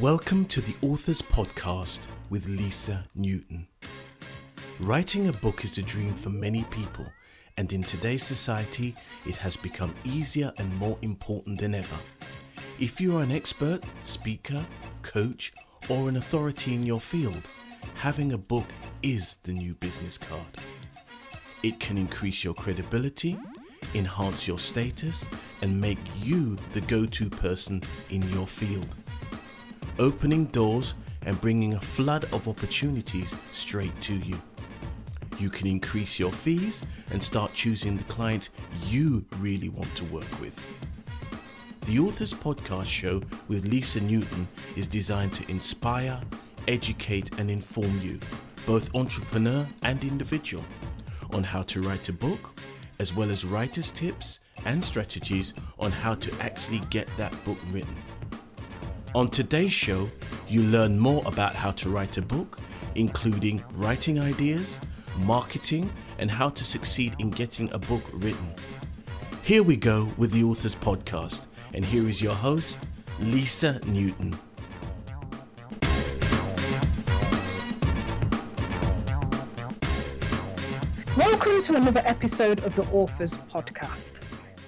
Welcome to the Authors Podcast with Lisa Newton. Writing a book is a dream for many people, and in today's society, it has become easier and more important than ever. If you are an expert, speaker, coach, or an authority in your field, having a book is the new business card. It can increase your credibility, enhance your status, and make you the go to person in your field opening doors and bringing a flood of opportunities straight to you. You can increase your fees and start choosing the clients you really want to work with. The Authors Podcast Show with Lisa Newton is designed to inspire, educate, and inform you, both entrepreneur and individual, on how to write a book, as well as writer's tips and strategies on how to actually get that book written. On today's show, you learn more about how to write a book, including writing ideas, marketing, and how to succeed in getting a book written. Here we go with the Authors Podcast, and here is your host, Lisa Newton. Welcome to another episode of the Authors Podcast.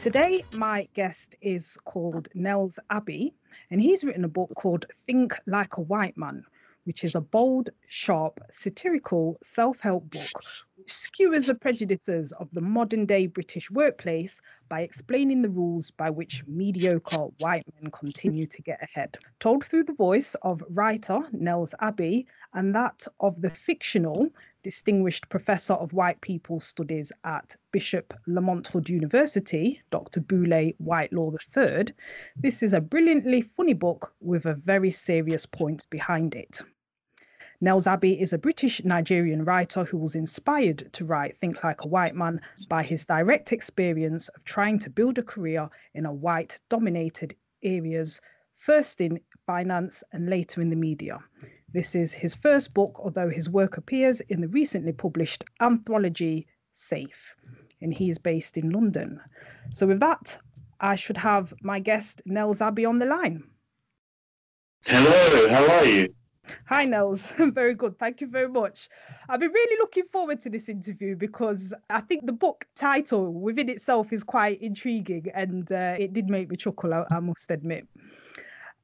Today, my guest is called Nels Abbey, and he's written a book called Think Like a White Man, which is a bold, sharp, satirical self help book which skewers the prejudices of the modern day British workplace by explaining the rules by which mediocre white men continue to get ahead. Told through the voice of writer Nels Abbey and that of the fictional Distinguished Professor of White People Studies at Bishop Lamonthood University, Dr. Boulé Whytelaw III, this is a brilliantly funny book with a very serious point behind it. Nels Abbey is a British Nigerian writer who was inspired to write Think Like a White Man by his direct experience of trying to build a career in a white dominated areas, first in finance and later in the media. This is his first book, although his work appears in the recently published anthology Safe, and he is based in London. So, with that, I should have my guest Nels Abbey on the line. Hello, how are you? Hi, Nels. I'm very good. Thank you very much. I've been really looking forward to this interview because I think the book title within itself is quite intriguing and uh, it did make me chuckle, I, I must admit.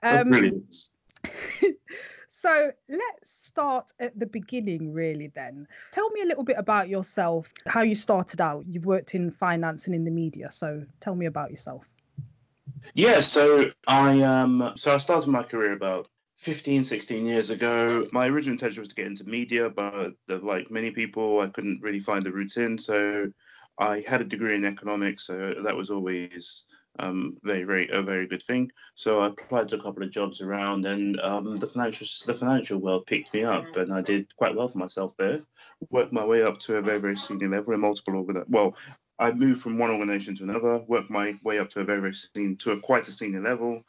Um, brilliant. So let's start at the beginning, really, then. Tell me a little bit about yourself, how you started out. You've worked in finance and in the media. So tell me about yourself. Yeah, so I um so I started my career about 15, 16 years ago. My original intention was to get into media, but like many people, I couldn't really find the route in. So I had a degree in economics, so that was always um, very, very, a very good thing. So I applied to a couple of jobs around, and um, the financial, the financial world picked me up, and I did quite well for myself there. Worked my way up to a very, very senior level in multiple organ. Well, I moved from one organization to another, worked my way up to a very, very senior, to a quite a senior level,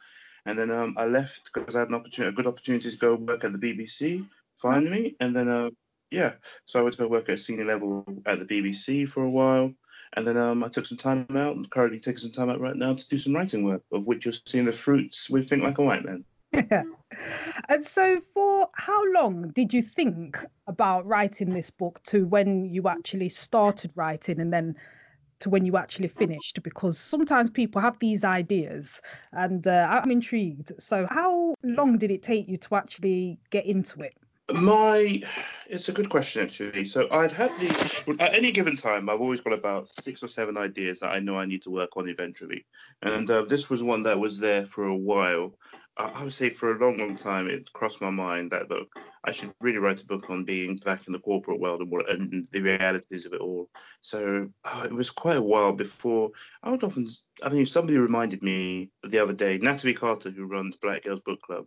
and then um, I left because I had an opportunity, a good opportunity to go work at the BBC finally, and then uh, yeah, so I went to go work at senior level at the BBC for a while. And then um, I took some time out and currently taking some time out right now to do some writing work, of which you're seeing the fruits with Think Like a White Man. Yeah. And so, for how long did you think about writing this book to when you actually started writing and then to when you actually finished? Because sometimes people have these ideas and uh, I'm intrigued. So, how long did it take you to actually get into it? My, it's a good question actually. So I'd had the at any given time, I've always got about six or seven ideas that I know I need to work on eventually, and uh, this was one that was there for a while. I would say for a long, long time, it crossed my mind that look, I should really write a book on being back in the corporate world and, what, and the realities of it all. So oh, it was quite a while before I would often. I mean, somebody reminded me the other day, Natalie Carter, who runs Black Girls Book Club.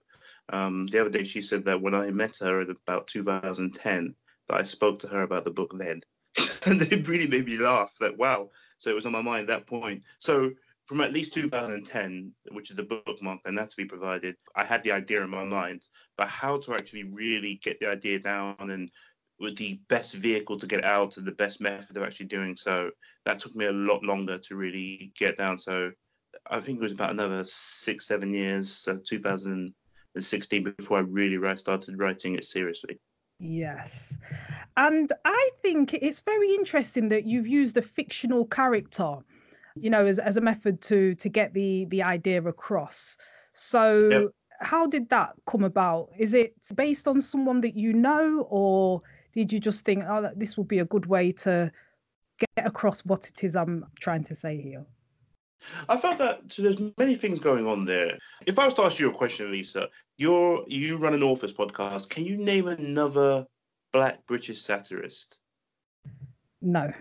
Um, the other day, she said that when I met her in about 2010, that I spoke to her about the book then, and it really made me laugh. That wow, so it was on my mind at that point. So from at least 2010, which is the bookmark and that Natalie provided, I had the idea in my mind, but how to actually really get the idea down and with the best vehicle to get out and the best method of actually doing so, that took me a lot longer to really get down. So I think it was about another six, seven years, so 2000 and 16 before I really started writing it seriously. Yes. And I think it's very interesting that you've used a fictional character, you know, as, as a method to to get the the idea across. So yep. how did that come about? Is it based on someone that you know or did you just think, oh, this will be a good way to get across what it is I'm trying to say here? I felt that so there's many things going on there. If I was to ask you a question, Lisa, you're you run an authors podcast. Can you name another black British satirist? No.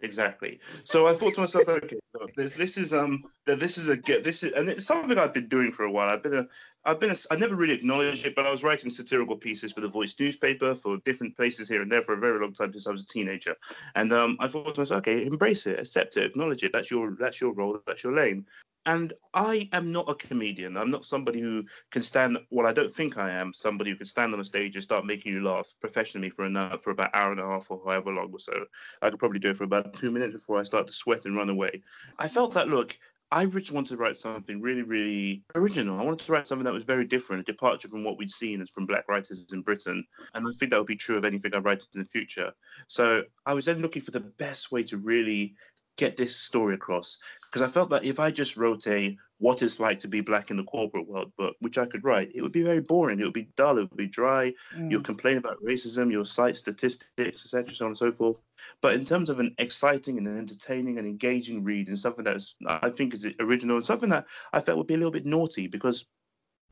Exactly. So I thought to myself, okay, look, this, this is um, that this is a get this is, and it's something I've been doing for a while. I've been a, I've been, a, I never really acknowledged it, but I was writing satirical pieces for the Voice newspaper for different places here and there for a very long time since I was a teenager. And um, I thought to myself, okay, embrace it, accept it, acknowledge it. That's your, that's your role, that's your lane. And I am not a comedian. I'm not somebody who can stand. Well, I don't think I am somebody who can stand on a stage and start making you laugh professionally for an hour, for about hour and a half or however long or so. I could probably do it for about two minutes before I start to sweat and run away. I felt that look. I just wanted to write something really, really original. I wanted to write something that was very different, a departure from what we'd seen as from black writers in Britain. And I think that would be true of anything I write in the future. So I was then looking for the best way to really get this story across because I felt that if I just wrote a what it's like to be black in the corporate world book, which I could write, it would be very boring. It would be dull. It would be dry. Mm. You'll complain about racism. You'll cite statistics, etc., so on and so forth. But in terms of an exciting and an entertaining and engaging read, and something that is, I think is original, and something that I felt would be a little bit naughty because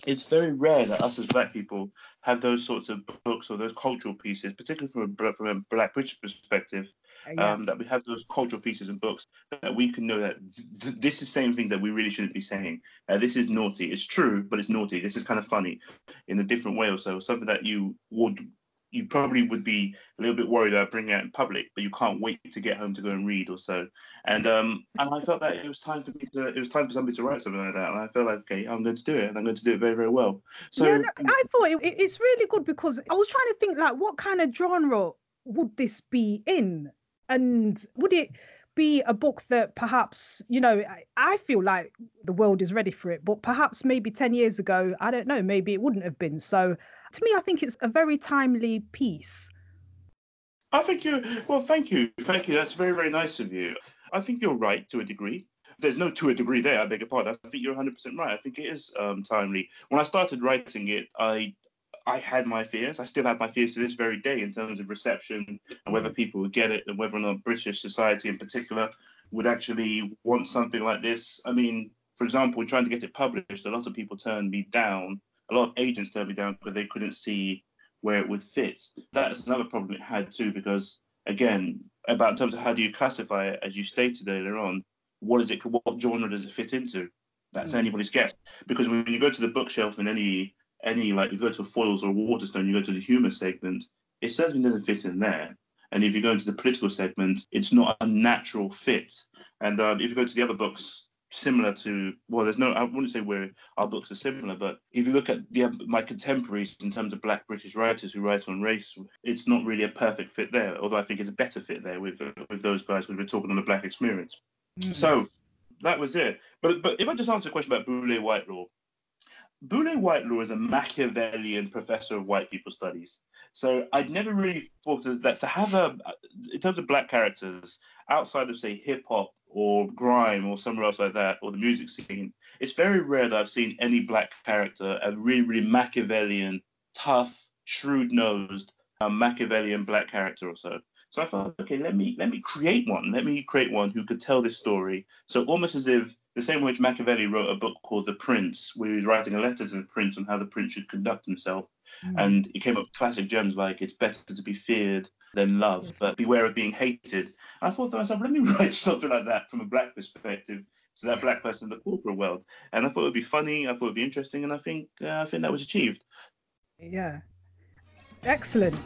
it's very rare that us as black people have those sorts of books or those cultural pieces, particularly from a, from a black British perspective, uh, yeah. um, that we have those cultural pieces and books that we can know that th- this is saying things that we really shouldn't be saying. Uh, this is naughty. It's true, but it's naughty. This is kind of funny in a different way or so. Something that you would you probably would be a little bit worried about bringing it out in public, but you can't wait to get home to go and read or so. And um, and I felt that it was time for me to it was time for somebody to write something like that. And I felt like okay, I'm going to do it, and I'm going to do it very very well. So yeah, I thought it, it's really good because I was trying to think like what kind of genre would this be in, and would it be a book that perhaps you know I, I, feel like the world is ready for it but perhaps maybe 10 years ago i don't know maybe it wouldn't have been so to me, I think it's a very timely piece. I think you, well, thank you. Thank you. That's very, very nice of you. I think you're right to a degree. There's no to a degree there, I beg your pardon. I think you're 100% right. I think it is um, timely. When I started writing it, I I had my fears. I still have my fears to this very day in terms of reception and whether people would get it and whether or not British society in particular would actually want something like this. I mean, for example, trying to get it published, a lot of people turned me down a lot of agents turned me down because they couldn't see where it would fit. That's another problem it had too, because again, about in terms of how do you classify it, as you stated earlier on, what is it? What genre does it fit into? That's mm. anybody's guess. Because when you go to the bookshelf in any any like if you go to Foyles or Waterstone, you go to the humour segment, it certainly doesn't fit in there. And if you go into the political segment, it's not a natural fit. And um, if you go to the other books, similar to well there's no i wouldn't say where our books are similar but if you look at the, my contemporaries in terms of black british writers who write on race it's not really a perfect fit there although i think it's a better fit there with with those guys because we're talking on the black experience mm. so that was it but but if i just answer a question about Boulé Whytelaw Boulé Whytelaw is a Machiavellian professor of white people studies. So I'd never really thought that to have a, in terms of black characters, outside of say hip hop or grime or somewhere else like that, or the music scene, it's very rare that I've seen any black character, a really, really Machiavellian, tough, shrewd-nosed, um, Machiavellian black character or so. So I thought, okay, let me let me create one. Let me create one who could tell this story. So almost as if the same way Machiavelli wrote a book called The Prince, where he was writing a letter to the prince on how the prince should conduct himself. Mm. And he came up with classic gems like it's better to be feared than loved, but beware of being hated. I thought to myself, let me write something like that from a black perspective to that black person in the corporate world. And I thought it would be funny, I thought it would be interesting, and I think uh, I think that was achieved. Yeah. Excellent.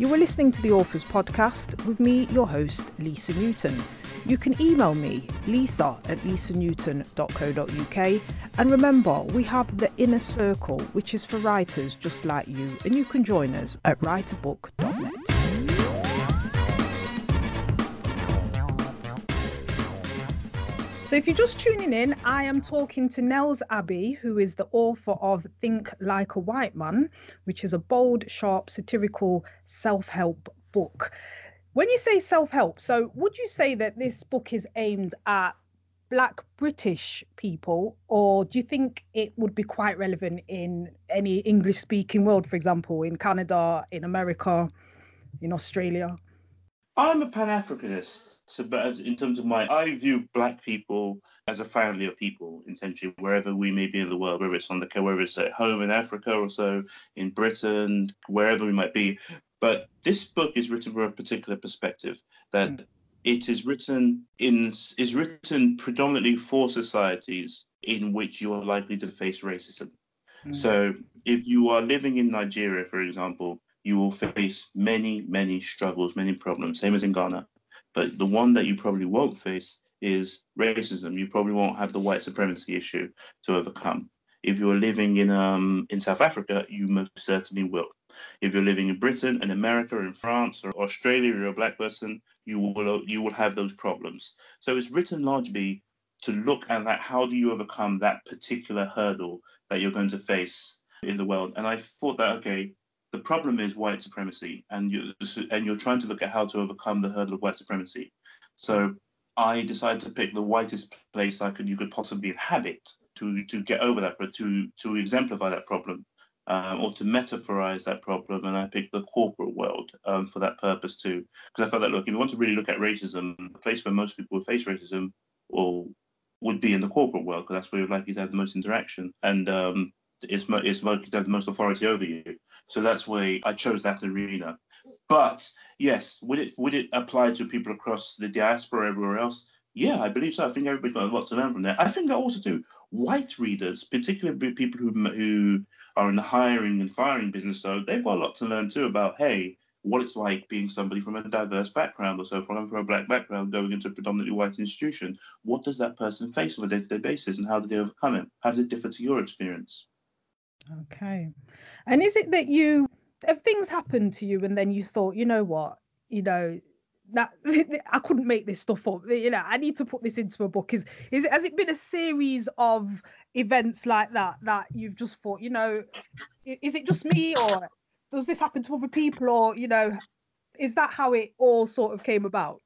You are listening to the Authors Podcast with me, your host, Lisa Newton. You can email me, lisa at lisanewton.co.uk. And remember, we have the Inner Circle, which is for writers just like you, and you can join us at writeabook.net. So, if you're just tuning in, I am talking to Nels Abbey, who is the author of Think Like a White Man, which is a bold, sharp, satirical self help book. When you say self help, so would you say that this book is aimed at Black British people, or do you think it would be quite relevant in any English speaking world, for example, in Canada, in America, in Australia? I'm a Pan Africanist. So, but as, in terms of my, I view Black people as a family of people, essentially, wherever we may be in the world, whether it's on the whether it's at home in Africa or so, in Britain, wherever we might be. But this book is written from a particular perspective that mm. it is written in is written predominantly for societies in which you're likely to face racism. Mm. So, if you are living in Nigeria, for example, you will face many, many struggles, many problems, same as in Ghana. But the one that you probably won't face is racism. You probably won't have the white supremacy issue to overcome. If you're living in um, in South Africa, you most certainly will. If you're living in Britain and America and France or Australia, you're a black person, you will you will have those problems. So it's written largely to look at that. How do you overcome that particular hurdle that you're going to face in the world? And I thought that okay, the problem is white supremacy, and you and you're trying to look at how to overcome the hurdle of white supremacy. So I decided to pick the whitest place I could you could possibly inhabit to to get over that, but to to exemplify that problem. Um, or to metaphorize that problem, and I picked the corporate world um, for that purpose too. Because I felt that look, if you want to really look at racism, the place where most people would face racism, or would be in the corporate world, because that's where you're likely to have the most interaction. And um, is, is likely to have the most authority over you. So that's why I chose that arena. But yes, would it would it apply to people across the diaspora everywhere else? Yeah, I believe so. I think everybody's got a lot to learn from that. I think I also too white readers, particularly people who who are in the hiring and firing business, so they've got a lot to learn too about hey, what it's like being somebody from a diverse background or so from, from a black background going into a predominantly white institution. What does that person face on a day-to-day basis and how do they overcome it? How does it differ to your experience? Okay. And is it that you have things happened to you and then you thought, you know what, you know, that I couldn't make this stuff up. You know, I need to put this into a book. Is is it has it been a series of events like that that you've just thought, you know, is it just me or does this happen to other people or you know, is that how it all sort of came about?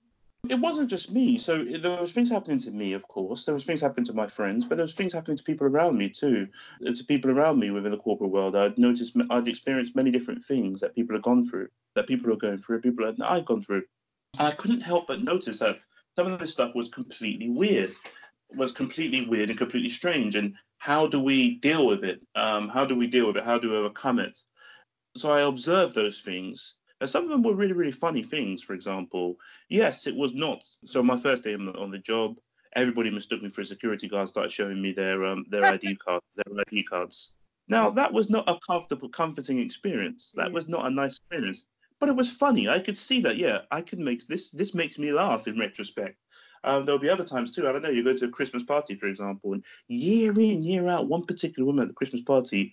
It wasn't just me. So there was things happening to me, of course. There was things happening to my friends, but there was things happening to people around me too. Uh, to people around me within the corporate world, I'd noticed, I'd experienced many different things that people have gone through, that people are going through, people that I've gone through. And I couldn't help but notice that some of this stuff was completely weird, was completely weird and completely strange. And how do we deal with it? Um, how do we deal with it? How do we overcome it? So I observed those things and some of them were really, really funny things. For example, yes, it was not. So my first day on the, on the job, everybody mistook me for a security guard, started showing me their um, their ID card, their ID cards. Now that was not a comfortable, comforting experience. That was not a nice experience, but it was funny. I could see that. Yeah, I can make this. This makes me laugh in retrospect. Um, there'll be other times too. I don't know. You go to a Christmas party, for example, and year in, year out, one particular woman at the Christmas party,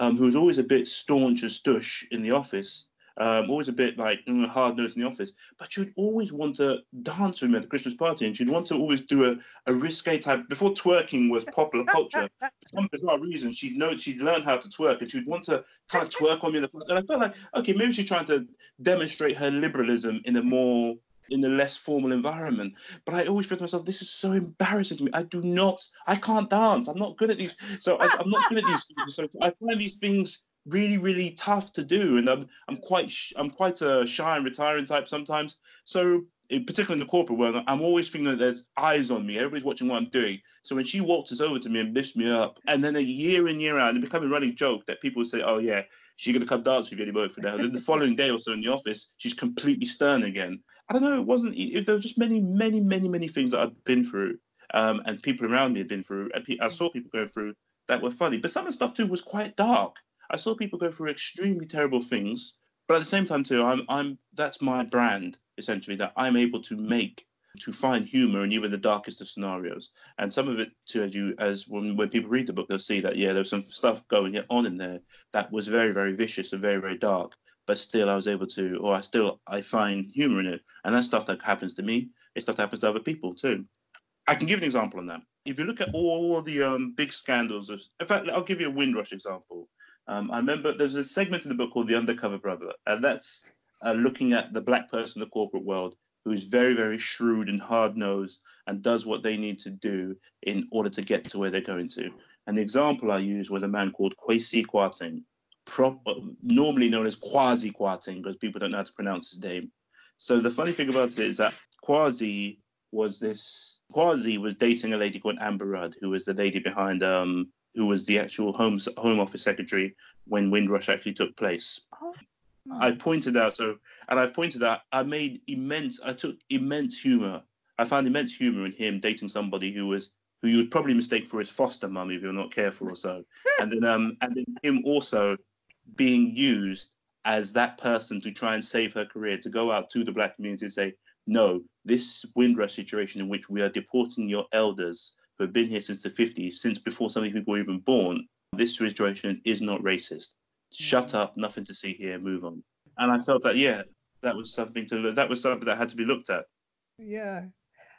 um, who was always a bit staunch and stush in the office, um, always a bit like mm, hard nosed in the office, but she'd always want to dance with me at the Christmas party, and she'd want to always do a, a risque type. Before twerking was popular culture, for some bizarre reason, she'd know she'd learned how to twerk, and she'd want to kind of twerk on me. And I felt like, okay, maybe she's trying to demonstrate her liberalism in a more in a less formal environment. But I always feel to myself, this is so embarrassing to me. I do not, I can't dance. I'm not good at these. So I, am not good at these. So I find these things really really tough to do. And i'm i'm quite i'm quite a shy and retiring type sometimes. So in, particularly in the corporate world i'm always thinking that there's eyes on me. Everybody's watching what i'm doing. So when she waltzes over to me and lifts me up and then a year in year out it becomes a running joke that people say oh yeah she's going to come dance with you anymore for now. Then the following day or so in the office she's completely stern again. I don't know it wasn't it, there were just many many many many things that i've been through um, and people around me had been through and i saw people going through that were funny. But some of the stuff too was quite dark I saw people go through extremely terrible things, but at the same time too, I'm I'm that's my brand essentially that I'm able to make to find humor in even the darkest of scenarios. And some of it too, as you as when, when people read the book, they'll see that yeah, there's some stuff going on in there that was very very vicious and very very dark. But still, I was able to, or I still I find humor in it, and that's stuff that happens to me. It's stuff that happens to other people too. I can give an example on that. If you look at all the um, big scandals, of, in fact, I'll give you a Windrush example. Um, I remember there's a segment in the book called The Undercover Brother, and that's uh, looking at the black person in the corporate world who is very, very shrewd and hard nosed and does what they need to do in order to get to where they're going to. And the example I used was a man called Kwesi Kwarteng, pro- uh, normally known as Kwasi Kwarteng because people don't know how to pronounce his name. So the funny thing about it is that Kwasi was this Kwasi was dating a lady called Amber Rudd, who was the lady behind um who was the actual home home office secretary when Windrush actually took place. Oh. I pointed out so and I pointed out I made immense I took immense humor. I found immense humor in him dating somebody who was who you would probably mistake for his foster mum if you're not careful or so. and then um and then him also being used as that person to try and save her career, to go out to the black community and say, no, this Windrush situation in which we are deporting your elders who have been here since the 50s, since before some of these people were even born, this situation is not racist. Shut mm. up, nothing to see here, move on. And I felt that, yeah, that was something to that was something that had to be looked at. Yeah.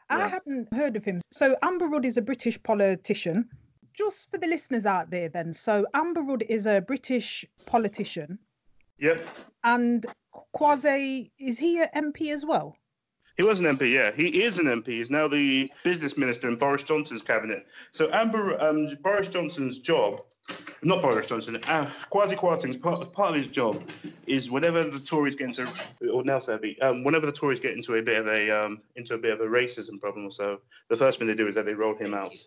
I hadn't heard of him. So Amber Rudd is a British politician. Just for the listeners out there, then. So Amber Rudd is a British politician. Yep. And Kwasi, is he an MP as well? He was an MP, yeah. He is an MP. He's now the business minister in Boris Johnson's cabinet. So Amber, um, Boris Johnson's job, not Boris Johnson, uh, Kwasi Kwarteng's part, part of his job is whenever the Tories get into, or Nelson um, whenever the Tories get into a bit of a um, into a bit of a racism problem or so, the first thing they do is that they roll him out.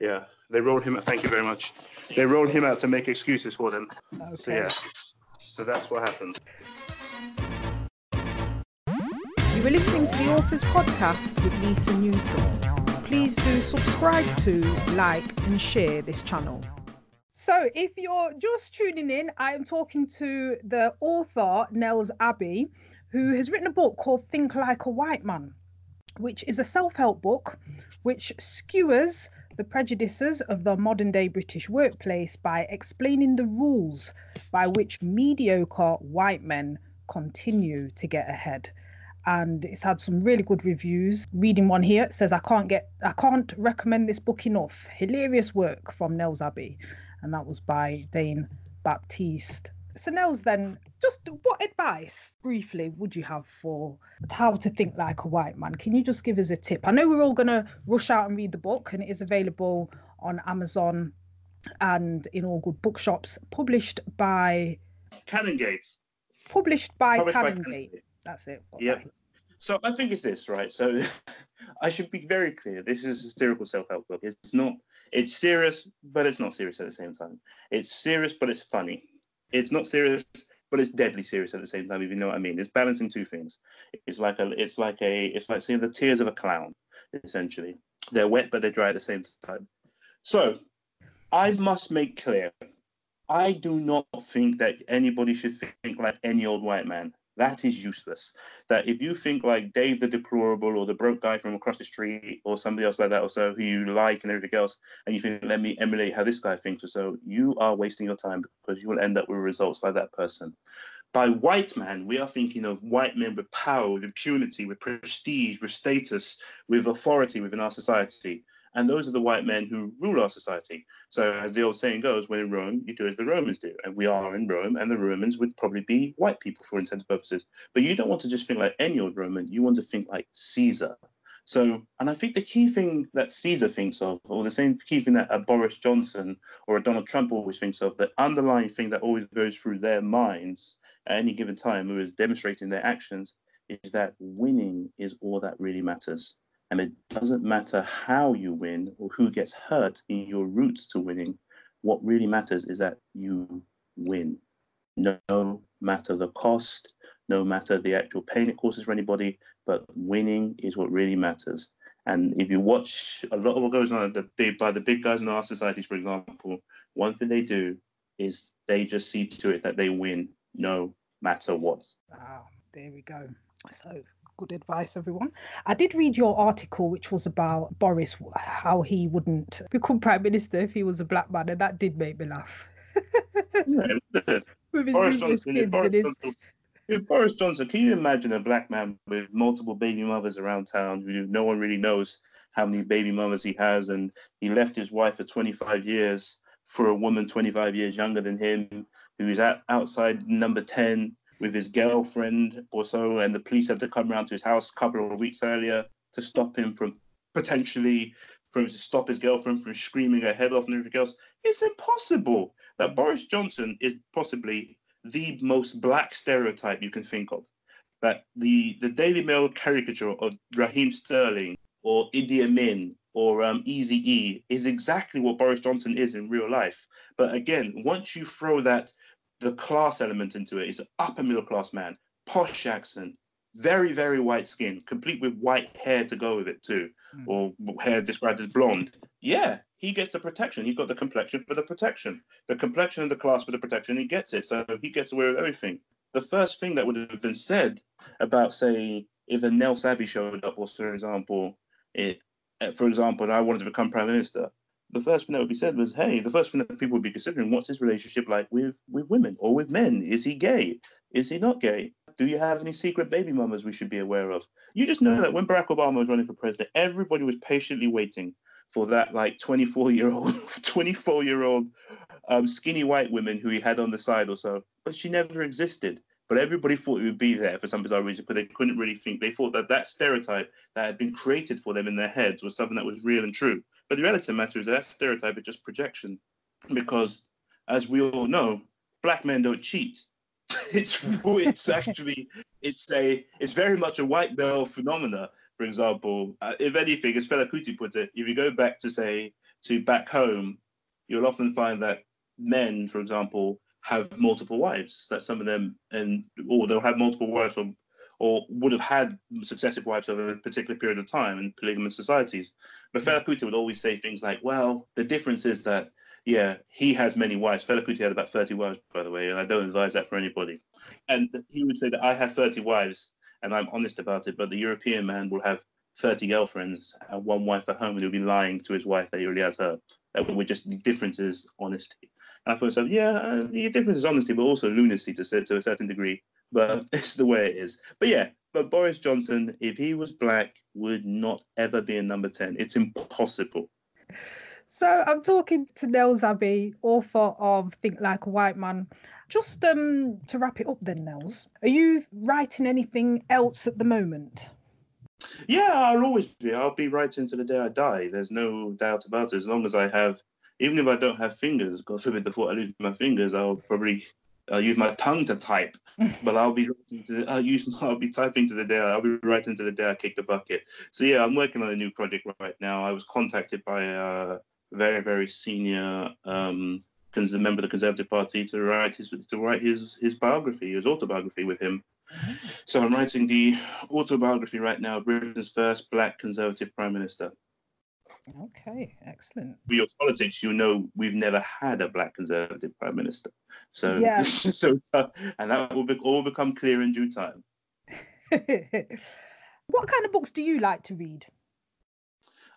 Yeah, they rolled him. Out. Thank you very much. They rolled him out to make excuses for them. Okay. So yeah, so that's what happens. You are listening to the Authors Podcast with Lisa Newton. Please do subscribe to, like, and share this channel. So, if you're just tuning in, I am talking to the author, Nels Abbey, who has written a book called Think Like a White Man, which is a self help book which skewers the prejudices of the modern day British workplace by explaining the rules by which mediocre white men continue to get ahead and it's had some really good reviews. Reading one here says I can't get I can't recommend this book enough. Hilarious work from Nels Abbey, and that was by Dane Baptiste. So Nels, then, just what advice, briefly, would you have for how to think like a white man? Can you just give us a tip? I know we're all gonna rush out and read the book, and it is available on Amazon and in all good bookshops. Published by Canongate. Published by Published Canongate. By Canongate. That's it. Yep. So I think it's this, right? So I should be very clear. This is a satirical self-help book. It's not. It's serious, but it's not serious at the same time. It's serious, but it's funny. It's not serious, but it's deadly serious at the same time. If you know what I mean, it's balancing two things. It's like a. It's like a. It's like seeing the tears of a clown. Essentially, they're wet, but they're dry at the same time. So I must make clear. I do not think that anybody should think like any old white man. That is useless. That if you think like Dave the deplorable or the broke guy from across the street or somebody else like that or so who you like and everything else, and you think, let me emulate how this guy thinks or so, you are wasting your time because you will end up with results like that person. By white man, we are thinking of white men with power, with impunity, with prestige, with status, with authority within our society. And those are the white men who rule our society. So, as the old saying goes, when in Rome, you do as the Romans do. And we are in Rome, and the Romans would probably be white people for intents purposes. But you don't want to just think like any old Roman, you want to think like Caesar. So, and I think the key thing that Caesar thinks of, or the same key thing that a Boris Johnson or a Donald Trump always thinks of, the underlying thing that always goes through their minds at any given time, who is demonstrating their actions, is that winning is all that really matters. And it doesn't matter how you win or who gets hurt in your route to winning. What really matters is that you win. No matter the cost, no matter the actual pain it causes for anybody, but winning is what really matters. And if you watch a lot of what goes on the big, by the big guys in our societies, for example, one thing they do is they just see to it that they win no matter what. Wow, there we go. So good advice, everyone. I did read your article, which was about Boris, how he wouldn't become prime minister if he was a black man, and that did make me laugh. with his Boris Johnson, kids Boris, his... Johnson, Boris Johnson, can you imagine a black man with multiple baby mothers around town who no one really knows how many baby mamas he has, and he left his wife for 25 years for a woman 25 years younger than him, who is at, outside number 10 with his girlfriend or so, and the police had to come around to his house a couple of weeks earlier to stop him from potentially from to stop his girlfriend from screaming her head off and everything else. It's impossible that Boris Johnson is possibly the most black stereotype you can think of. That the the Daily Mail caricature of Raheem Sterling or Idi Amin or um, Easy E is exactly what Boris Johnson is in real life. But again, once you throw that the class element into it, he's an upper middle class man, posh accent, very very white skin, complete with white hair to go with it too, mm. or hair described as blonde. Yeah, he gets the protection. He's got the complexion for the protection, the complexion and the class for the protection. He gets it, so he gets away with everything. The first thing that would have been said about, say, if the Nels Abbey showed up, or for example, it, for example, and I wanted to become prime minister, the first thing that would be said was, "Hey, the first thing that people would be considering, what's his relationship like with with women or with men? Is he gay? Is he not gay? Do you have any secret baby mamas we should be aware of?" You just know that when Barack Obama was running for president, everybody was patiently waiting for that like 24 year old 24 year old um, skinny white woman who he had on the side or so but she never existed but everybody thought it would be there for some bizarre reason but they couldn't really think they thought that that stereotype that had been created for them in their heads was something that was real and true but the reality of the matter is that, stereotype is just projection. Because as we all know black men don't cheat. It's it's actually it's a it's very much a white male phenomena. For example, uh, if anything, as Fela Kuti put it, if you go back to say to back home, you'll often find that men, for example, have multiple wives. That some of them, and or they'll have multiple wives, or or would have had successive wives over a particular period of time in polygamous societies. But Fela Kuti would always say things like, "Well, the difference is that." Yeah, he has many wives. Fela Kuti had about 30 wives, by the way, and I don't advise that for anybody. And he would say that I have 30 wives, and I'm honest about it. But the European man will have 30 girlfriends and one wife at home, and he'll be lying to his wife that he already has her. That we're just the difference is honesty. And I thought, so yeah, uh, the difference is honesty, but also lunacy to to a certain degree. But it's the way it is. But yeah, but Boris Johnson, if he was black, would not ever be in number 10. It's impossible. So I'm talking to Nels Abbey, author of Think Like a White Man. Just um, to wrap it up, then, Nels, are you writing anything else at the moment? Yeah, I'll always be. I'll be writing to the day I die. There's no doubt about it. As long as I have, even if I don't have fingers, God forbid, the thought I lose my fingers, I'll probably I'll use my tongue to type. but I'll be to, I'll use I'll be typing to the day I'll be writing to the day I kick the bucket. So yeah, I'm working on a new project right now. I was contacted by a very very senior um, member of the Conservative Party to write his to write his his biography, his autobiography with him. Mm-hmm. So I'm writing the autobiography right now, Britain's first Black Conservative Prime Minister. Okay, excellent. For your politics, you know we've never had a Black Conservative Prime Minister. So, yeah. so uh, and that will be, all become clear in due time. what kind of books do you like to read?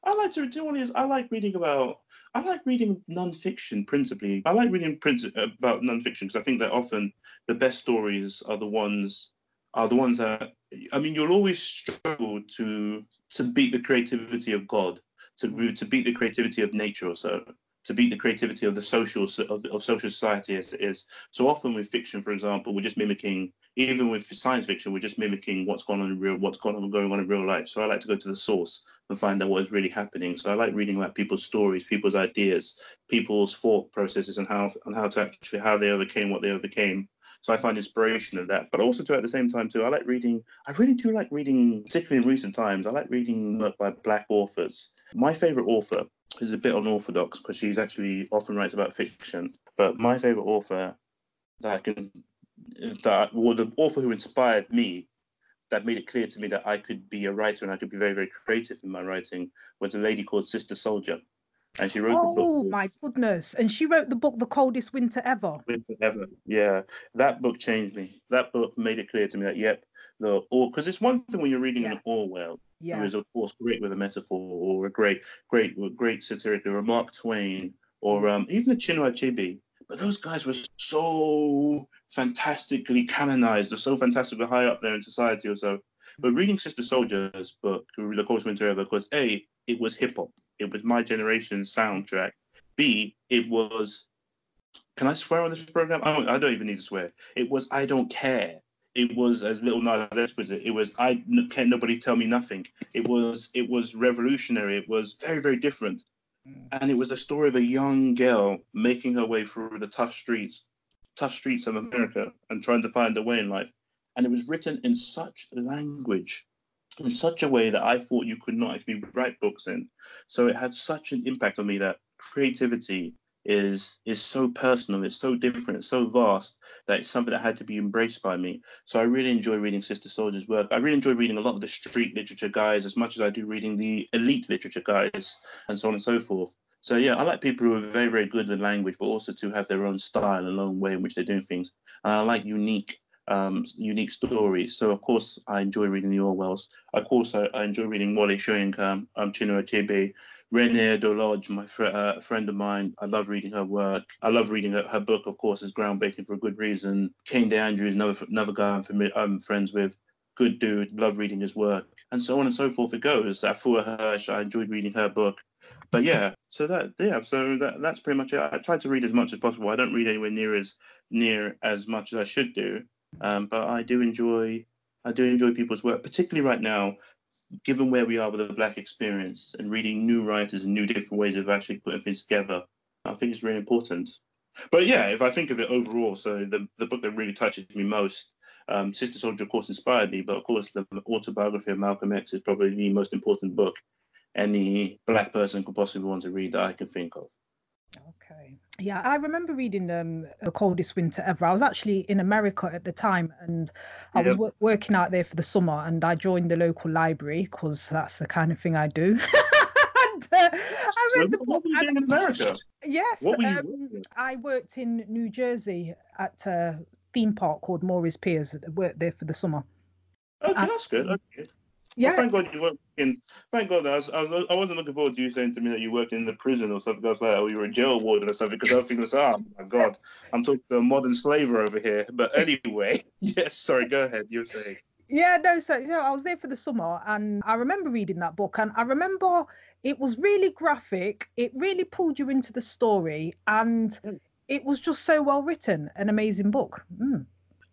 I like to do one is I like reading about I like reading nonfiction principally. I like reading print about nonfiction because I think that often the best stories are the ones are the ones that I mean you'll always struggle to to beat the creativity of God, to to beat the creativity of nature or so to beat the creativity of the social of, of social society as it is. So often with fiction, for example, we're just mimicking. Even with science fiction, we're just mimicking what's going on in real, what's going on going on in real life. So I like to go to the source and find out what is really happening. So I like reading about people's stories, people's ideas, people's thought processes, and how and how to actually how they overcame what they overcame. So I find inspiration in that. But also too at the same time too, I like reading. I really do like reading, particularly in recent times. I like reading work by black authors. My favorite author is a bit unorthodox because she's actually often writes about fiction. But my favorite author that I can that well the author who inspired me that made it clear to me that I could be a writer and I could be very, very creative in my writing was a lady called Sister Souljah. And she wrote oh, the book. Oh my goodness. And she wrote the book The Coldest Winter Ever. Winter Ever. Yeah. That book changed me. That book made it clear to me that yep, the or because it's one thing when you're reading yeah. an Orwell yeah. who is of course great with a metaphor or a great, great, great satiric, or a Mark Twain, or um, even a Chinua Achebe. But those guys were so fantastically canonized, or so fantastically high up there in society, or so. But reading Sister Souljah's book, The Coldest Winter Ever, because a it was hip hop. It was my generation's soundtrack. B, it was. Can I swear on this program? I don't, I don't even need to swear. It was I don't care. It was as Lil Nas X it. It was I can't nobody tell me nothing. It was it was revolutionary. It was very very different, and it was a story of a young girl making her way through the tough streets, tough streets of America, and trying to find a way in life. And it was written in such language in such a way that I thought you could not actually write books in. So it had such an impact on me that creativity is is so personal, it's so different, it's so vast that it's something that had to be embraced by me. So I really enjoy reading Sister Souljah's work. I really enjoy reading a lot of the street literature guys as much as I do reading the elite literature guys and so on and so forth. So yeah, I like people who are very, very good with language, but also to have their own style and own way in which they're doing things. And I like unique um, unique stories. So of course I enjoy reading the Orwells. Of course I, I enjoy reading Wole Soyinka, um, Chinua Achebe, Reni Eddo-Lodge, my fr- uh, friend of mine. I love reading her work. I love reading her, her book. Of course, is groundbreaking for a good reason. Kehinde Andrews, another another guy I'm, familiar, I'm friends with. Good dude, love reading his work, and so on and so forth. It goes. Afua Hirsch, I enjoyed reading her book but yeah, so that yeah, so that, that's pretty much it. I try to read as much as possible. I don't read anywhere near as near as much as I should do, um, but I do enjoy I do enjoy people's work, particularly right now, given where we are with the Black experience and reading new writers and new different ways of actually putting things together. I think it's really important. But yeah, if I think of it overall, so the, the book that really touches me most, um, Sister Souljah, of course, inspired me, but of course, the autobiography of Malcolm X is probably the most important book any Black person could possibly want to read that I can think of. Yeah, I remember reading um, The Coldest Winter Ever. I was actually in America at the time and I was w- working out there for the summer and I joined the local library because that's the kind of thing I do. and, uh, I read the book. What were you doing in America? Yes. Um, I worked in New Jersey at a theme park called Morey's Piers. I worked there for the summer. Okay, that's good. Okay. Yeah. Well, thank God you worked in. Thank God I was, I was. I wasn't looking forward to you saying to me that you worked in the prison or something. I was like, oh, you were a jail warden or something. Because I was thinking, oh my God, I'm talking to a modern slaver over here. But anyway, yes. Sorry, go ahead. You were saying. Yeah, no, so you know, I was there for the summer and I remember reading that book and I remember it was really graphic. It really pulled you into the story and mm. it was just so well written, an amazing book. Mm.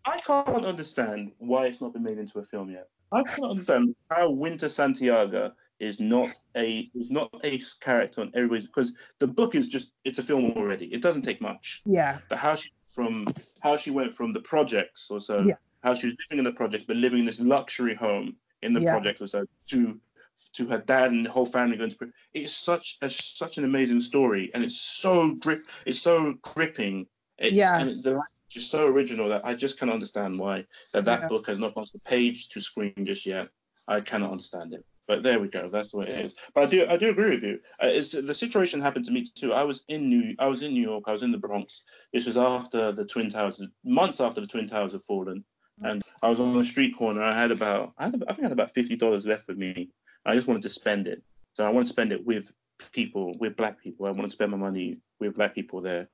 I can't understand why it's not been made into a film yet. I can't understand how Winter Santiago is not a is not a character on everybody's because the book is just it's a film already. It doesn't take much. Yeah. But how she from how she went from the projects or so, yeah. how she was living in the projects but living in this luxury home in the yeah. projects or so to to her dad and the whole family going to it's such a such an amazing story and it's so grip it's so gripping it's, yeah. And the language is so original that I just can't understand why that that yeah. book has not gone to page to screen just yet. I cannot understand it. But there we go. That's the way it is. But I do, I do agree with you. Uh, it's, the situation happened to me too. I was in New, I was in New York. I was in the Bronx. This was after the Twin Towers, months after the Twin Towers had fallen, and I was on a street corner. I had about, I, had, I think I had about fifty dollars left with me. I just wanted to spend it. So I wanted to spend it with people, with black people. I wanted to spend my money with black people there.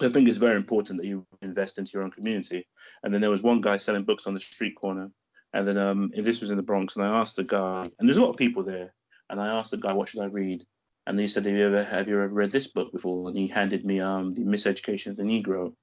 I think it's very important that you invest into your own community. And then there was one guy selling books on the street corner, and then um, this was in the Bronx, and I asked the guy, and there's a lot of people there, and I asked the guy, "What should I read?" And he said, "Have you ever have you ever read this book before?" And he handed me um, the Miseducation of the Negro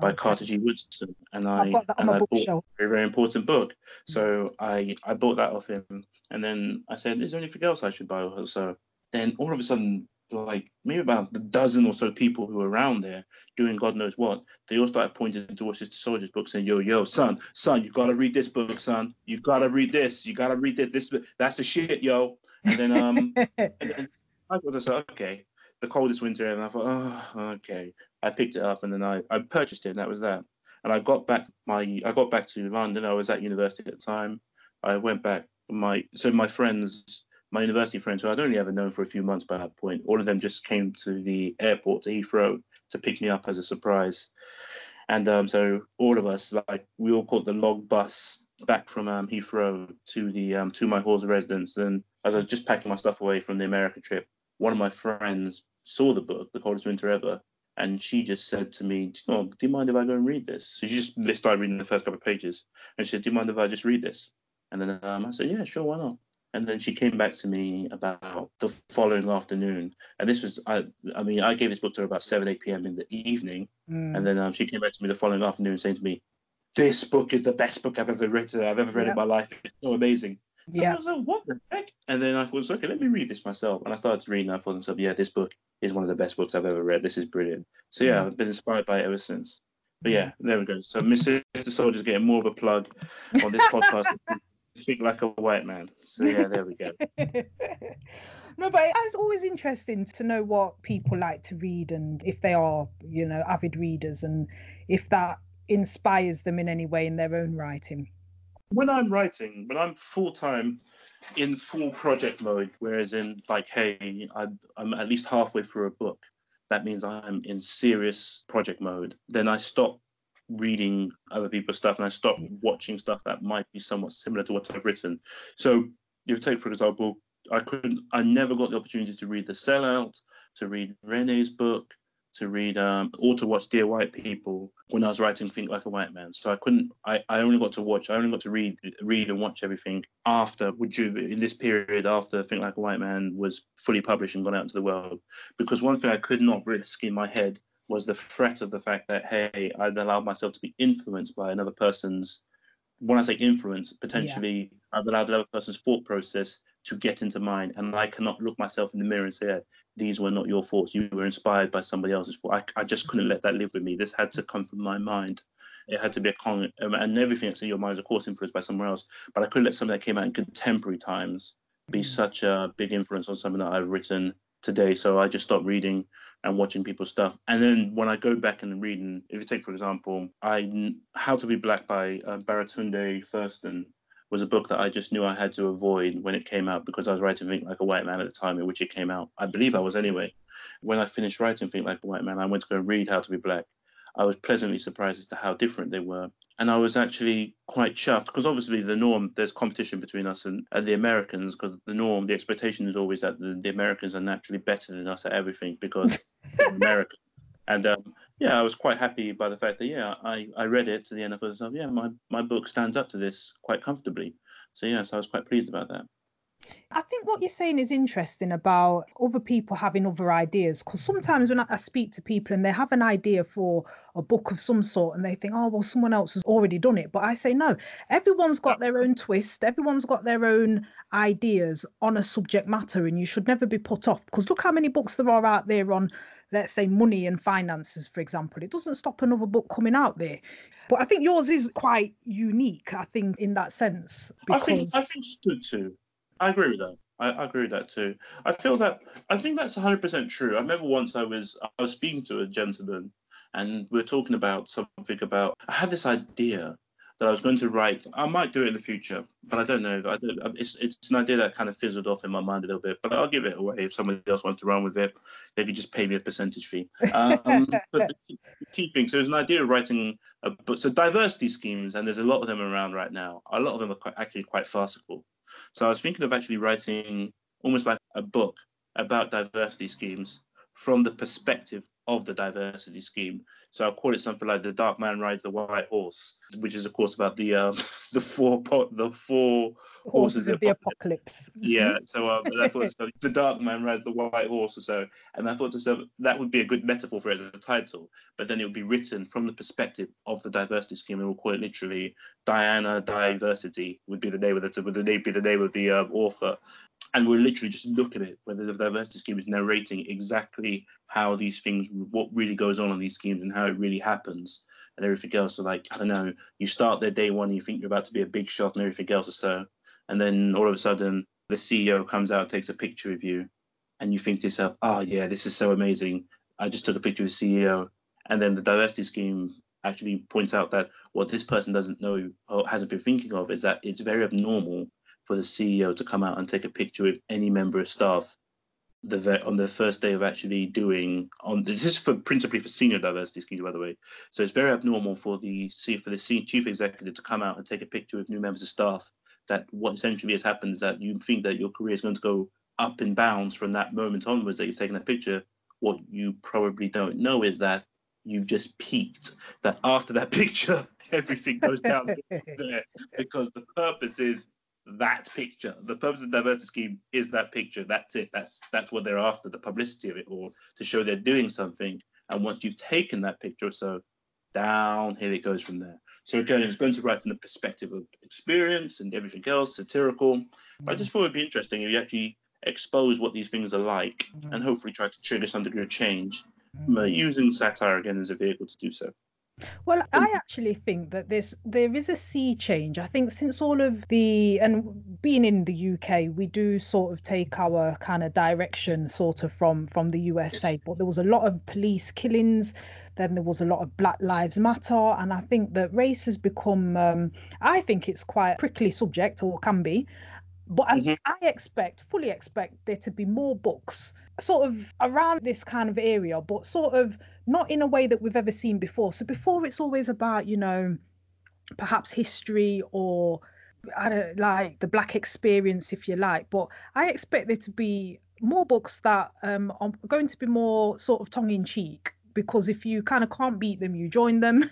by okay. Carter G. Woodson, and I, and I bought a very very important book. So I I bought that off him, and then I said, "Is there anything else I should buy?" So then all of a sudden like maybe about a dozen or so people who were around there doing God knows what, they all started pointing towards Sister Souljah's book saying, Yo, yo, son, son, you gotta read this book, son. You gotta read this. You gotta read this. This that's the shit, yo. And then um and then I thought, okay, the coldest winter, and I thought, oh, okay. I picked it up and then I, I purchased it, and that was that. And I got back my I got back to London. I was at university at the time. I went back my so my friends my university friends, who I'd only ever known for a few months by that point, all of them just came to the airport to Heathrow to pick me up as a surprise. And um, so all of us, like, we all caught the log bus back from um, Heathrow to the um, to my halls of residence. And as I was just packing my stuff away from the America trip, one of my friends saw the book, The Coldest Winter Ever, and she just said to me, "Do you mind if I go and read this?" So she just started reading the first couple of pages, and she said, "Do you mind if I just read this?" And then um, I said, "Yeah, sure, why not?" And then she came back to me about the following afternoon. And this was, I, I mean, I gave this book to her about 7, 8 p.m. in the evening. Mm. And then um, she came back to me the following afternoon saying to me, This book is the best book I've ever written, I've ever read in my life. It's so amazing. And yeah. I was like, what the heck? And then I thought, okay, let me read this myself. And I started reading. And I thought myself, yeah, this book is one of the best books I've ever read. This is brilliant. So yeah, Mm. I've been inspired by it ever since. But yeah, there we go. So Sister Souljah's getting more of a plug on this podcast. Think like a white man. So yeah, there we go. no, but it's always interesting to know what people like to read and if they are, you know, avid readers and if that inspires them in any way in their own writing. When I'm writing, when I'm full time in full project mode, whereas in like, hey, I'm, I'm at least halfway through a book, that means I'm in serious project mode. Then I stop reading other people's stuff and I stop watching stuff that might be somewhat similar to what I've written. So you take, for example, I couldn't, I never got the opportunity to read The Sellout, to read Reni's book, to read um, or to watch Dear White People when I was writing Think Like a White Man. So I couldn't, I, I only got to watch, I only got to read, read and watch everything after, would you, in this period after Think Like a White Man was fully published and gone out into the world. Because one thing I could not risk in my head was the threat of the fact that, hey, I'd allowed myself to be influenced by another person's, when I say influence, potentially I've allowed another person's thought process to get into mine. And I cannot look myself in the mirror and say, these were not your thoughts. You were inspired by somebody else's thought. I, I just couldn't let that live with me. This had to come from my mind. It had to be a con, um, and everything that's in your mind is, of course, influenced by somewhere else. But I couldn't let something that came out in contemporary times be Mm. such a big influence on something that I've written today. So I just stopped reading and watching people's stuff. And then when I go back and read, and if you take, for example, I How to Be Black by uh, Baratunde Thurston was a book that I just knew I had to avoid when it came out because I was writing Think Like a White Man at the time in which it came out. I believe I was anyway. When I finished writing Think Like a White Man, I went to go read How to Be Black. I was pleasantly surprised as to how different they were. And I was actually quite chuffed because obviously the norm, there's competition between us and, and the Americans because the norm, the expectation is always that the, the Americans are naturally better than us at everything because we're American. And um, yeah, I was quite happy by the fact that, yeah, I, I read it to the end of it. So yeah, my, my book stands up to this quite comfortably. So yeah, so I was quite pleased about that. I think what you're saying is interesting about other people having other ideas. Because sometimes when I, speak to people and they have an idea for a book of some sort and they think, oh, well, someone else has already done it. But I say, no, everyone's got their own twist, everyone's got their own ideas on a subject matter, and you should never be put off. Because look how many books there are out there on, let's say, money and finances, for example. It doesn't stop another book coming out there. But I think yours is quite unique, I think, in that sense. I think Because I think it's good too. I agree with that. I, I agree with that too. I feel that I think that's 100 percent true. I remember once I was I was speaking to a gentleman, and we were talking about something about I had this idea that I was going to write. I might do it in the future, but I don't know. I don't, it's it's an idea that kind of fizzled off in my mind a little bit. But I'll give it away if somebody else wants to run with it. They could just pay me a percentage fee. Um, but the key- the key thing, so there's an idea of writing a book. So diversity schemes, and there's a lot of them around right now. A lot of them are quite, actually quite farcical. So I was thinking of actually writing almost like a book about diversity schemes from the perspective of the diversity scheme. So I'll call it something like "The Dark Man Rides the White Horse," which is of course about the um, the four po- the four horses of the apocalypse. yeah. So um, I thought so, the Dark Man rides the White Horse or so, and I thought to myself that would be a good metaphor for it as a title. But then it would be written from the perspective of the diversity scheme, and we'll call it literally Diana Diversity would be the name of the would the name be the name of the um, author, and we'll literally just look at it whether the diversity scheme is narrating exactly how these things, what really goes on in these schemes, and how it really happens, and everything else. So like I don't know, you start there day one, and you think you're about to be a big shot, and everything else or so, and then all of a sudden the CEO comes out, takes a picture of you, and you think to yourself, "Oh yeah, this is so amazing! I just took a picture of the CEO," and then the diversity scheme actually points out that what this person doesn't know or hasn't been thinking of is that it's very abnormal for the CEO to come out and take a picture with any member of staff the on the first day of actually doing on this is for principally for senior diversity schemes by the way. So it's very abnormal for the for the chief executive to come out and take a picture with new members of staff that what essentially has happened is that you think that your career is going to go up in bounds from that moment onwards that you've taken that picture. What you probably don't know is that you've just peaked that after that picture everything goes down there because the purpose is that picture. The purpose of the diversity scheme is that picture. That's it. That's that's what they're after, the publicity of it, or to show they're doing something. And once you've taken that picture, so down here it goes from there. So again, it's going to write from the perspective of experience and everything else, satirical. Mm-hmm. I just thought it'd be interesting if you actually expose what these things are like mm-hmm. and hopefully try to trigger some degree of change mm-hmm. using satire again as a vehicle to do so. Well, I actually think that there's there is a sea change. I think since all of the and being in the UK, we do sort of take our kind of direction sort of from from the USA. But there was a lot of police killings. Then there was a lot of Black Lives Matter, and I think that race has become. Um, I think it's quite a prickly subject, or can be. But mm-hmm. I, I expect, fully expect, there to be more books sort of around this kind of area, but sort of not in a way that we've ever seen before. So before it's always about, you know, perhaps history or I don't like the black experience, if you like. But I expect there to be more books that um, are going to be more sort of tongue in cheek because if you kind of can't beat them, you join them.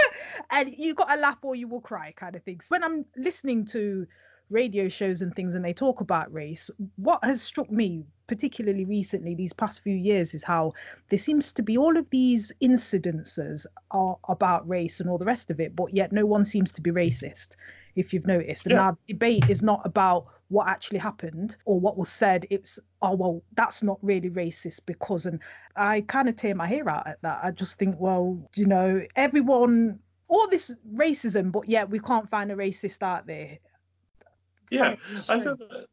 and you got to laugh or you will cry, kind of things. When I'm listening to radio shows and things and they talk about race, what has struck me particularly recently, these past few years, is how there seems to be all of these incidences are about race and all the rest of it, but yet no one seems to be racist, if you've noticed. And yeah. our debate is not about what actually happened or what was said. It's, oh, well, that's not really racist because, and I kind of tear my hair out at that. I just think, well, you know, everyone all this racism, but yet we can't find a racist out there. Yeah, I feel that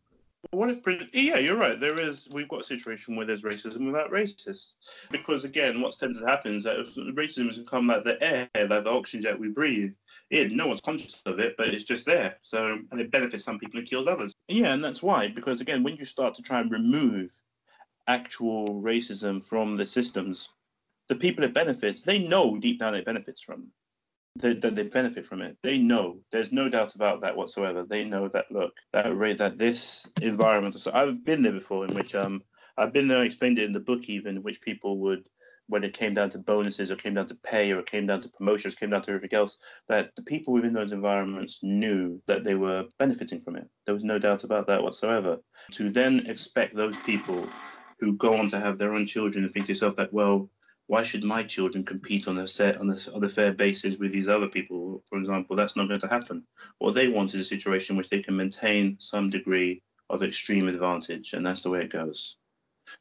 what if, yeah, you're right. There is, we've got a situation where there's racism without racists. Because again, what's tends to happen is that racism has become like the air, like the oxygen that we breathe. Yeah, no one's conscious of it, but it's just there. So, and it benefits some people and kills others. Yeah, and that's why, because again, when you start to try and remove actual racism from the systems, the people it benefits, they know deep down it benefits from that they, they, benefit from it. They know. There's no doubt about that whatsoever. They know that look that that this environment. So I've been there before, in which um I've been there. I explained it in the book, even in which people would, when it came down to bonuses or came down to pay or came down to promotions, came down to everything else, that the people within those environments knew that they were benefiting from it. There was no doubt about that whatsoever. To then expect those people who go on to have their own children and think to yourself that well why should my children compete on a set on a, on a fair basis with these other people? For example, that's not going to happen. What they want is a situation which they can maintain some degree of extreme advantage, and that's the way it goes.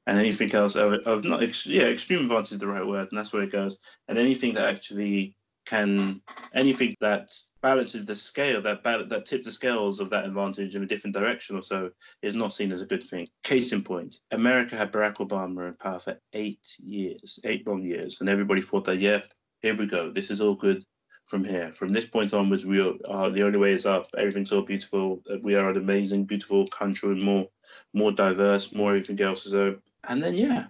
And anything else of, of not yeah, extreme advantage is the right word, and that's where it goes. And anything that actually can anything that balances the scale that that tips the scales of that advantage in a different direction or so is not seen as a good thing. Case in point, America had Barack Obama in power for eight years, eight long years, and everybody thought that yeah, here we go, this is all good from here. From this point onwards, we are the only way is up. Everything's so beautiful. Uh, we are an amazing, beautiful country, and more, more diverse, more everything else. So, and then yeah,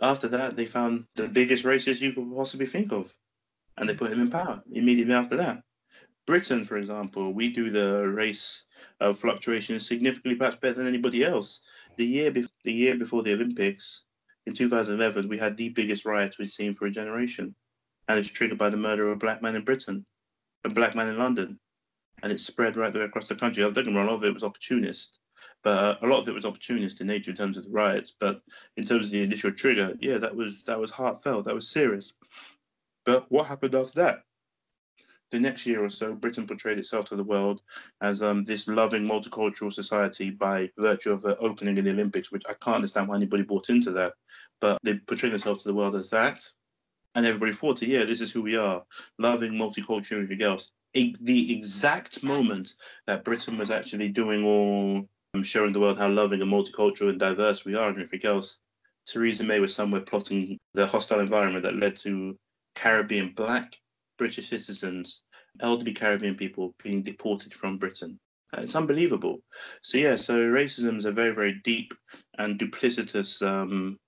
after that, they found the biggest racist you could possibly think of and they put him in power immediately after that. Britain, for example, we do the race of fluctuation significantly perhaps better than anybody else. The year, be- the year before the Olympics, in 2011, we had the biggest riots we've seen for a generation. And it's triggered by the murder of a black man in Britain, a black man in London. And it spread right the way across the country. I don't get a lot of it was opportunist, but uh, a lot of it was opportunist in nature in terms of the riots. But in terms of the initial trigger, yeah, that was that was heartfelt, that was serious. But what happened after that? The next year or so, Britain portrayed itself to the world as um, this loving multicultural society by virtue of the opening of the Olympics, which I can't understand why anybody bought into that. But they portrayed themselves to the world as that. And everybody thought, yeah, this is who we are, loving multicultural everything else. The exact moment that Britain was actually doing all, um, showing the world how loving and multicultural and diverse we are and everything else, Theresa May was somewhere plotting the hostile environment that led to Caribbean, black British citizens, elderly Caribbean people being deported from Britain. It's unbelievable. So yeah, so racism is a very, very deep and duplicitous um,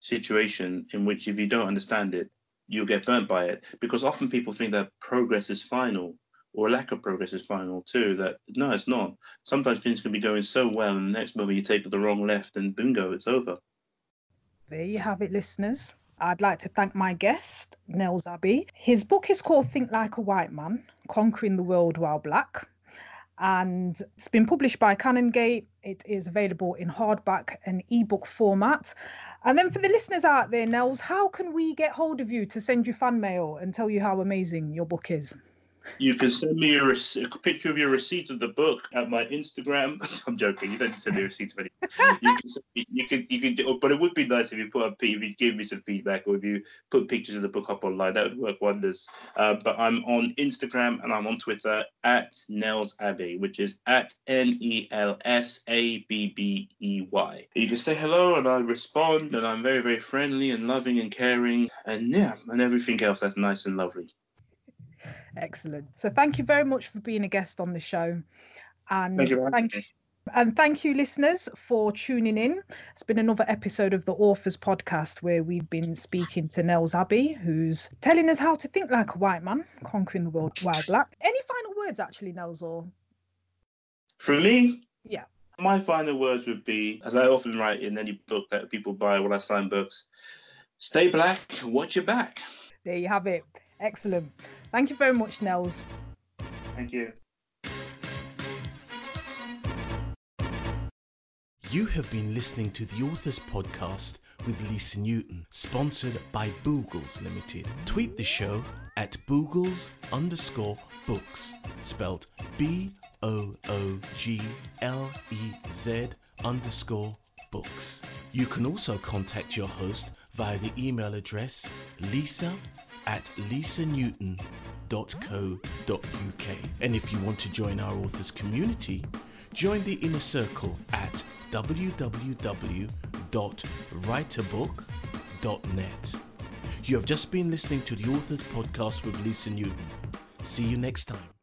situation in which if you don't understand it, you'll get burnt by it. Because often people think that progress is final or lack of progress is final too. That no, it's not. Sometimes things can be going so well, and the next moment you take the wrong left, and bingo, it's over. There you have it, listeners. I'd like to thank my guest, Nels Abbey. His book is called Think Like a White Man Conquering the World While Black. and it's been published by Canongate. It is available in hardback and ebook format. And then for the listeners out there, Nels, how can we get hold of you to send you fan mail and tell you how amazing your book is? You can send me a, rec- a, picture of your receipt of the book at my Instagram. I'm joking. You don't send me a receipt of anything. You can, you can, you can, but it would be nice if you put up, if you give me some feedback or if you put pictures of the book up online. That would work wonders. Uh, but I'm on Instagram and I'm on Twitter at Nels Abbey, which is at N E L S A B B E Y. You can say hello and I respond, and I'm very, very friendly and loving and caring, and yeah, and everything else that's nice and lovely. Excellent. So thank you very much for being a guest on the show. And Thank you. thank, and thank you, listeners, for tuning in. It's been another episode of the Authors Podcast where we've been speaking to Nels Abbey, who's telling us how to think like a white man, conquering the world while black. Any final words, actually, Nels, or For me, Yeah. My final words would be, as I often write in any book that people buy when I sign books, stay black, watch your back. there you have it. Excellent. Thank you very much, Nels. Thank you. You have been listening to the Authors Podcast with Lisa Newton, sponsored by Booglez Limited. Tweet the show at Booglez underscore books, spelled B O O G L E Z underscore books. You can also contact your host via the email address lisa at lisanewton.co.uk. And if you want to join our authors community, join the inner circle at www.writeabook.net. You have just been listening to the Authors Podcast with Lisa Newton. See you next time.